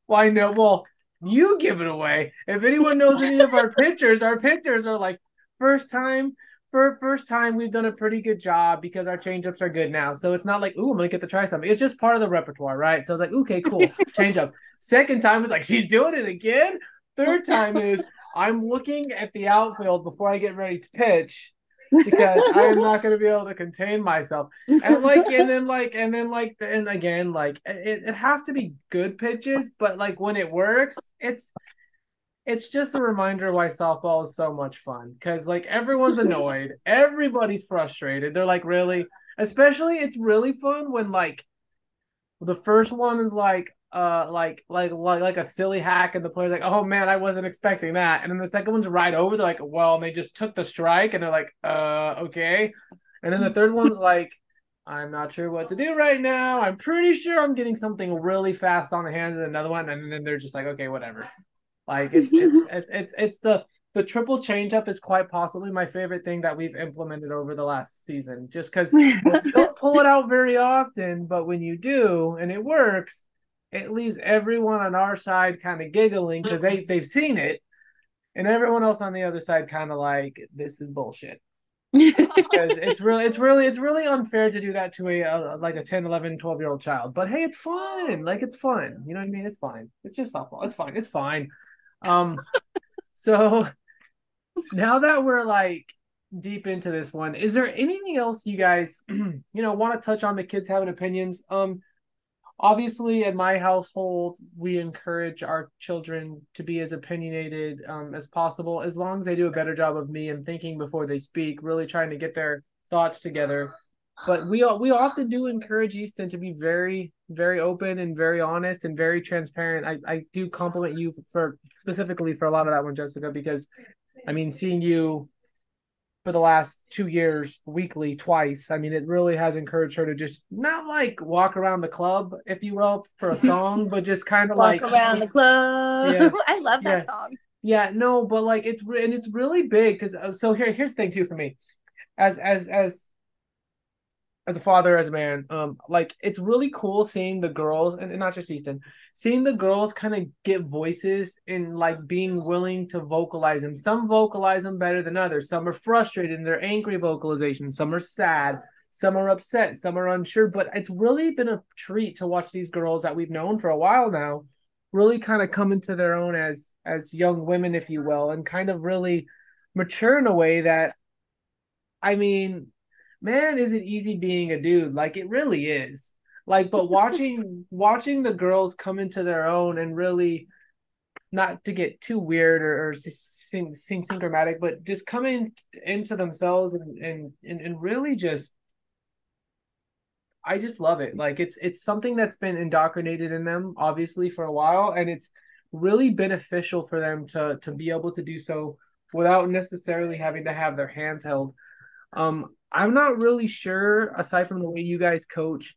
Speaker 2: Well, I know. Well, you give it away. If anyone knows any of our pictures, our pictures are like first time, for first time we've done a pretty good job because our changeups are good now. So it's not like, ooh, I'm gonna get to try something. It's just part of the repertoire, right? So I was like, okay, cool, change up. Second time is like, she's doing it again. Third time is I'm looking at the outfield before I get ready to pitch because I'm not going to be able to contain myself. And like, and then like, and then like, and again, like, it, it has to be good pitches, but like when it works, it's it's just a reminder why softball is so much fun because like everyone's annoyed, everybody's frustrated. They're like, really, especially it's really fun when like the first one is like uh like like like like a silly hack and the player's like oh man i wasn't expecting that. And then the second one's right over they're like well and they just took the strike and they're like uh okay. And then the third one's like i'm not sure what to do right now. I'm pretty sure i'm getting something really fast on the hands of another one. And then they're just like okay whatever. Like it's it's it's it's, it's the the triple changeup is quite possibly my favorite thing that we've implemented over the last season just because don't pull it out very often but when you do and it works it leaves everyone on our side kind of giggling because they they've seen it, and everyone else on the other side kind of like this is bullshit. because it's really it's really it's really unfair to do that to a, a, like a 10 11 12 year old child. But hey it's fun like it's fun. You know what i mean? It's fine. It's just softball. It's fine. It's fine. Um so now that we're like deep into this one is there anything else you guys you know want to touch on the kids having opinions? Um obviously in my household we encourage our children to be as opinionated um, as possible as long as they do a better job of me and thinking before they speak really trying to get their thoughts together. But we we often do encourage easton to be very very open and very honest and very transparent. I, I do compliment you for specifically for a lot of that one jessica because i mean seeing you for the last two years weekly twice. I mean, it really has encouraged her to just not like walk around the club, if you will, for a song, but just kind of like walk
Speaker 4: around the club. Yeah, I love that yeah. song.
Speaker 2: Yeah, no, but like it's and it's really big because uh, so here here's the thing too for me, as as as as a father, as a man, um, like it's really cool seeing the girls and, and not just Easton, seeing the girls kind of get voices and like being willing to vocalize them. Some vocalize them better than others. Some are frustrated in their angry vocalization. Some are sad. Some are upset. Some are unsure. But it's really been a treat to watch these girls that we've known for a while now, really kind of come into their own as as young women, if you will, and kind of really mature in a way that, I mean, man, is it easy being a dude? Like it really is. Like, but watching watching the girls come into their own and really not to get too weird or, or sing sing synchramatic, but just coming into themselves and, and and and really just I just love it. Like it's it's something that's been indoctrinated in them obviously for a while and it's really beneficial for them to to be able to do so without necessarily having to have their hands held. Um I'm not really sure, aside from the way you guys coach,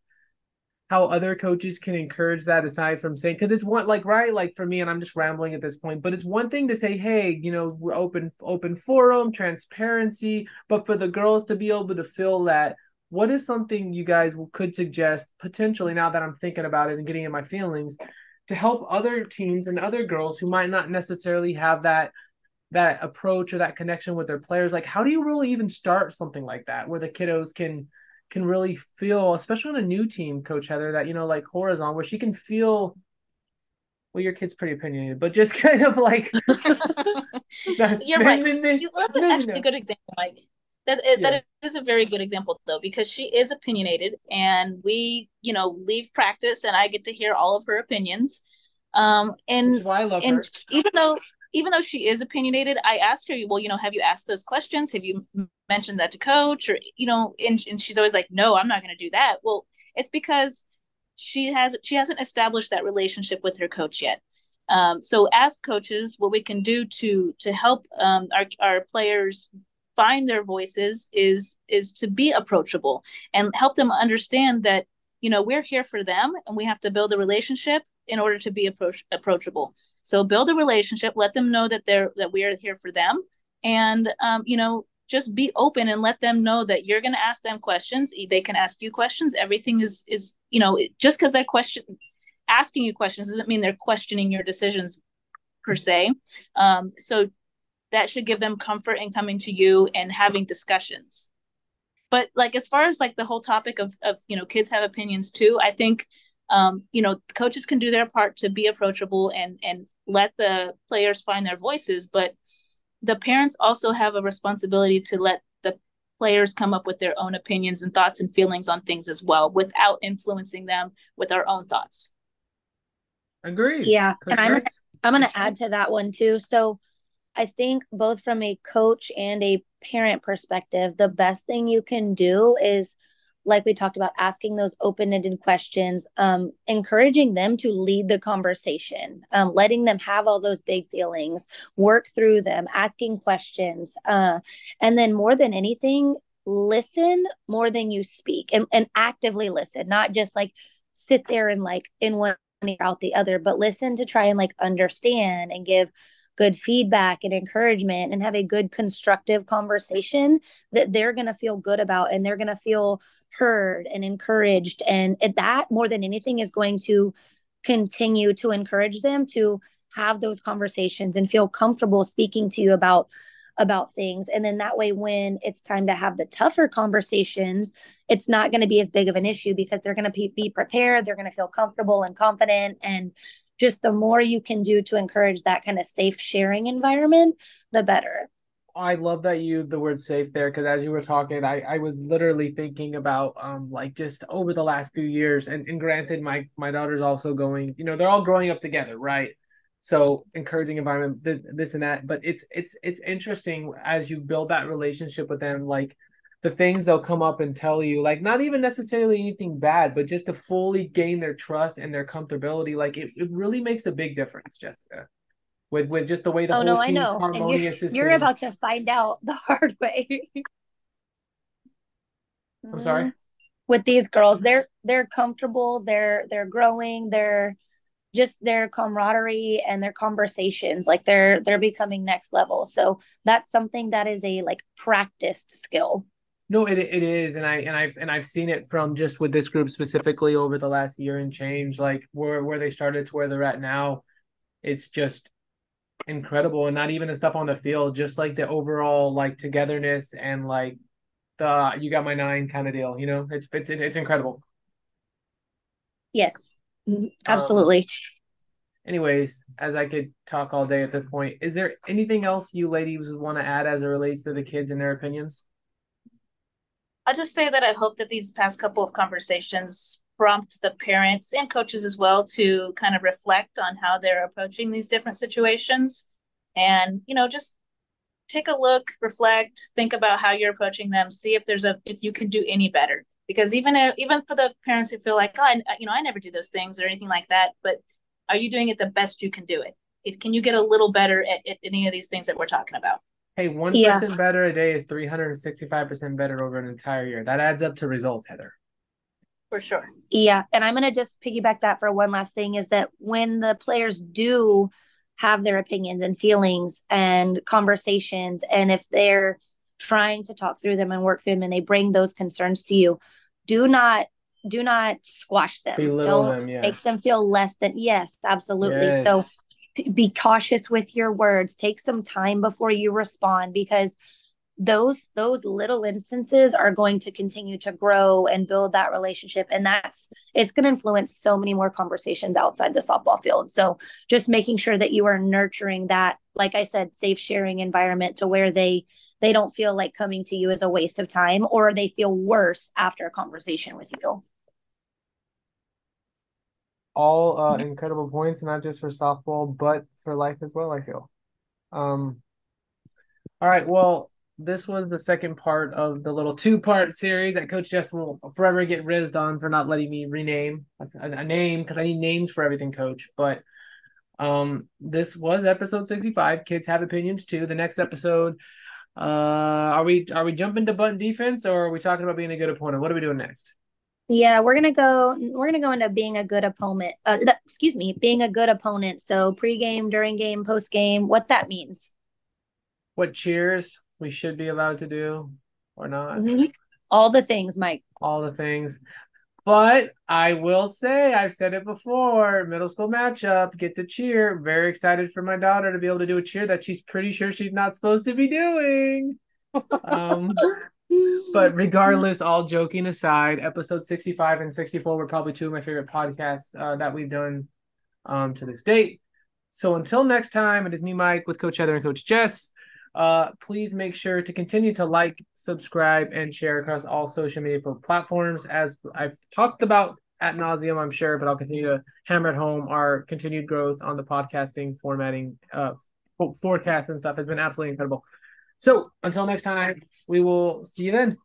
Speaker 2: how other coaches can encourage that aside from saying because it's one like right like for me and i'm just rambling at this point but it's one thing to say hey you know we're open open forum transparency but for the girls to be able to feel that what is something you guys could suggest potentially now that i'm thinking about it and getting in my feelings to help other teams and other girls who might not necessarily have that that approach or that connection with their players like how do you really even start something like that where the kiddos can can really feel especially on a new team coach heather that you know like horizon where she can feel well your kid's pretty opinionated but just kind of like
Speaker 3: you're right. you, that's actually a good example mike. That, that is a very good example though because she is opinionated and we you know leave practice and i get to hear all of her opinions. Um and
Speaker 2: why I love
Speaker 3: and
Speaker 2: her.
Speaker 3: even though even though she is opinionated, I asked her, well, you know, have you asked those questions? Have you mentioned that to coach? Or, you know, and, and she's always like, no, I'm not going to do that. Well, it's because she has she hasn't established that relationship with her coach yet. Um, so as coaches, what we can do to to help um, our our players find their voices is is to be approachable and help them understand that you know we're here for them and we have to build a relationship in order to be approach approachable. So build a relationship, let them know that they're that we are here for them, and um, you know just be open and let them know that you're going to ask them questions. They can ask you questions. Everything is is you know just because they're question asking you questions doesn't mean they're questioning your decisions per se. Um, so that should give them comfort in coming to you and having discussions but like as far as like the whole topic of of you know kids have opinions too i think um you know coaches can do their part to be approachable and and let the players find their voices but the parents also have a responsibility to let the players come up with their own opinions and thoughts and feelings on things as well without influencing them with our own thoughts
Speaker 2: Agreed.
Speaker 4: Yeah, and I'm
Speaker 2: Concerns?
Speaker 4: I'm going to add to that one too. So I think both from a coach and a parent perspective, the best thing you can do is like we talked about asking those open-ended questions um, encouraging them to lead the conversation um, letting them have all those big feelings work through them asking questions uh, and then more than anything listen more than you speak and, and actively listen not just like sit there and like in one ear out the other but listen to try and like understand and give good feedback and encouragement and have a good constructive conversation that they're going to feel good about and they're going to feel heard and encouraged. And that more than anything is going to continue to encourage them to have those conversations and feel comfortable speaking to you about about things. And then that way when it's time to have the tougher conversations it's not going to be as big of an issue because they're going to be, be prepared they're going to feel comfortable and confident. And just the more you can do to encourage that kind of safe sharing environment the better
Speaker 2: I love that you the word safe there because as you were talking, I, I was literally thinking about um like just over the last few years and, and granted my my daughter's also going, you know, they're all growing up together, right? So encouraging environment, th- this and that. But it's it's it's interesting as you build that relationship with them, like the things they'll come up and tell you, like not even necessarily anything bad, but just to fully gain their trust and their comfortability, like it, it really makes a big difference, Jessica with with just the way the
Speaker 4: oh
Speaker 2: whole
Speaker 4: no i
Speaker 2: team
Speaker 4: know and
Speaker 2: harmonious
Speaker 4: you're,
Speaker 2: is.
Speaker 4: you're about to find out the hard way
Speaker 2: I'm sorry. Mm-hmm.
Speaker 4: with these girls they're they're comfortable they're they're growing they're just their camaraderie and their conversations like they're they're becoming next level so that's something that is a like practiced skill
Speaker 2: No, it it is, and I and I've and I've seen it from just with this group specifically over the last year and change, like where where they started to where they're at now. It's just incredible, and not even the stuff on the field, just like the overall like togetherness and like the you got my nine kind of deal. You know, it's it's it's incredible.
Speaker 4: yes Mhm. absolutely
Speaker 2: Anyways, as I could talk all day at this point, is there anything else you ladies want to add as it relates to the kids and their opinions?
Speaker 3: I'll just say that I hope that these past couple of conversations prompt the parents and coaches as well to kind of reflect on how they're approaching these different situations and, you know, just take a look, reflect, think about how you're approaching them, see if there's a if you can do any better. Because even if, even for the parents who feel like, oh, I, you know, I never do those things or anything like that, but are you doing it the best you can do it? If can you get a little better at, at any of these things that we're talking about?
Speaker 2: Hey, one
Speaker 4: Yeah.
Speaker 2: better a day is three hundred and sixty-five percent better over an entire year. That adds up to results, Heather.
Speaker 3: For sure.
Speaker 4: Yeah, and I'm going to just piggyback that for one last thing is that when the players do have their opinions and feelings and conversations, and if they're trying to talk through them and work through them and they bring those concerns to you, do not do not squash them.
Speaker 2: Belittle
Speaker 4: Don't
Speaker 2: them,
Speaker 4: make them feel less than yes, absolutely. So
Speaker 2: Yes.
Speaker 4: t- be cautious with your words. Take some time before you respond because those those little instances are going to continue to grow and build that relationship. And that's it's going to influence so many more conversations outside the softball field. So just making sure that you are nurturing that like i said safe sharing environment to where they they don't feel like coming to you is a waste of time or they feel worse after a conversation with you.
Speaker 2: All uh, incredible points, not just for softball, but for life as well, I feel. Um, all right, well, this was the second part of the little two-part series that Coach Jess will forever get rizzed on for not letting me rename a, a name because I need names for everything, Coach. But um, this was episode 65. Kids have opinions too. The next episode, uh, are we are we jumping to button defense or are we talking about being a good opponent? What are we doing next?
Speaker 4: Yeah, we're gonna go. We're gonna go into being a good opponent. Uh, excuse me, being a good opponent. So pregame, during game, post game, what that means.
Speaker 2: What cheers we should be allowed to do or not?
Speaker 4: All the things, Mike.
Speaker 2: all the things. But I will say, I've said it before middle school matchup, get to cheer. Very excited for my daughter to be able to do a cheer that she's pretty sure she's not supposed to be doing. Um, but regardless, all joking aside, episode 65 and 64 were probably two of my favorite podcasts uh, that we've done um, to this date. So until next time, it is me, Mike, with Coach Heather and Coach Jess. Uh, please make sure to continue to like, subscribe, and share across all social media platforms. As I've talked about at nauseum, I'm sure, but I'll continue to hammer it home. Our continued growth on the podcasting formatting, uh, forecast and stuff has been absolutely incredible. So until next time, we will see you then.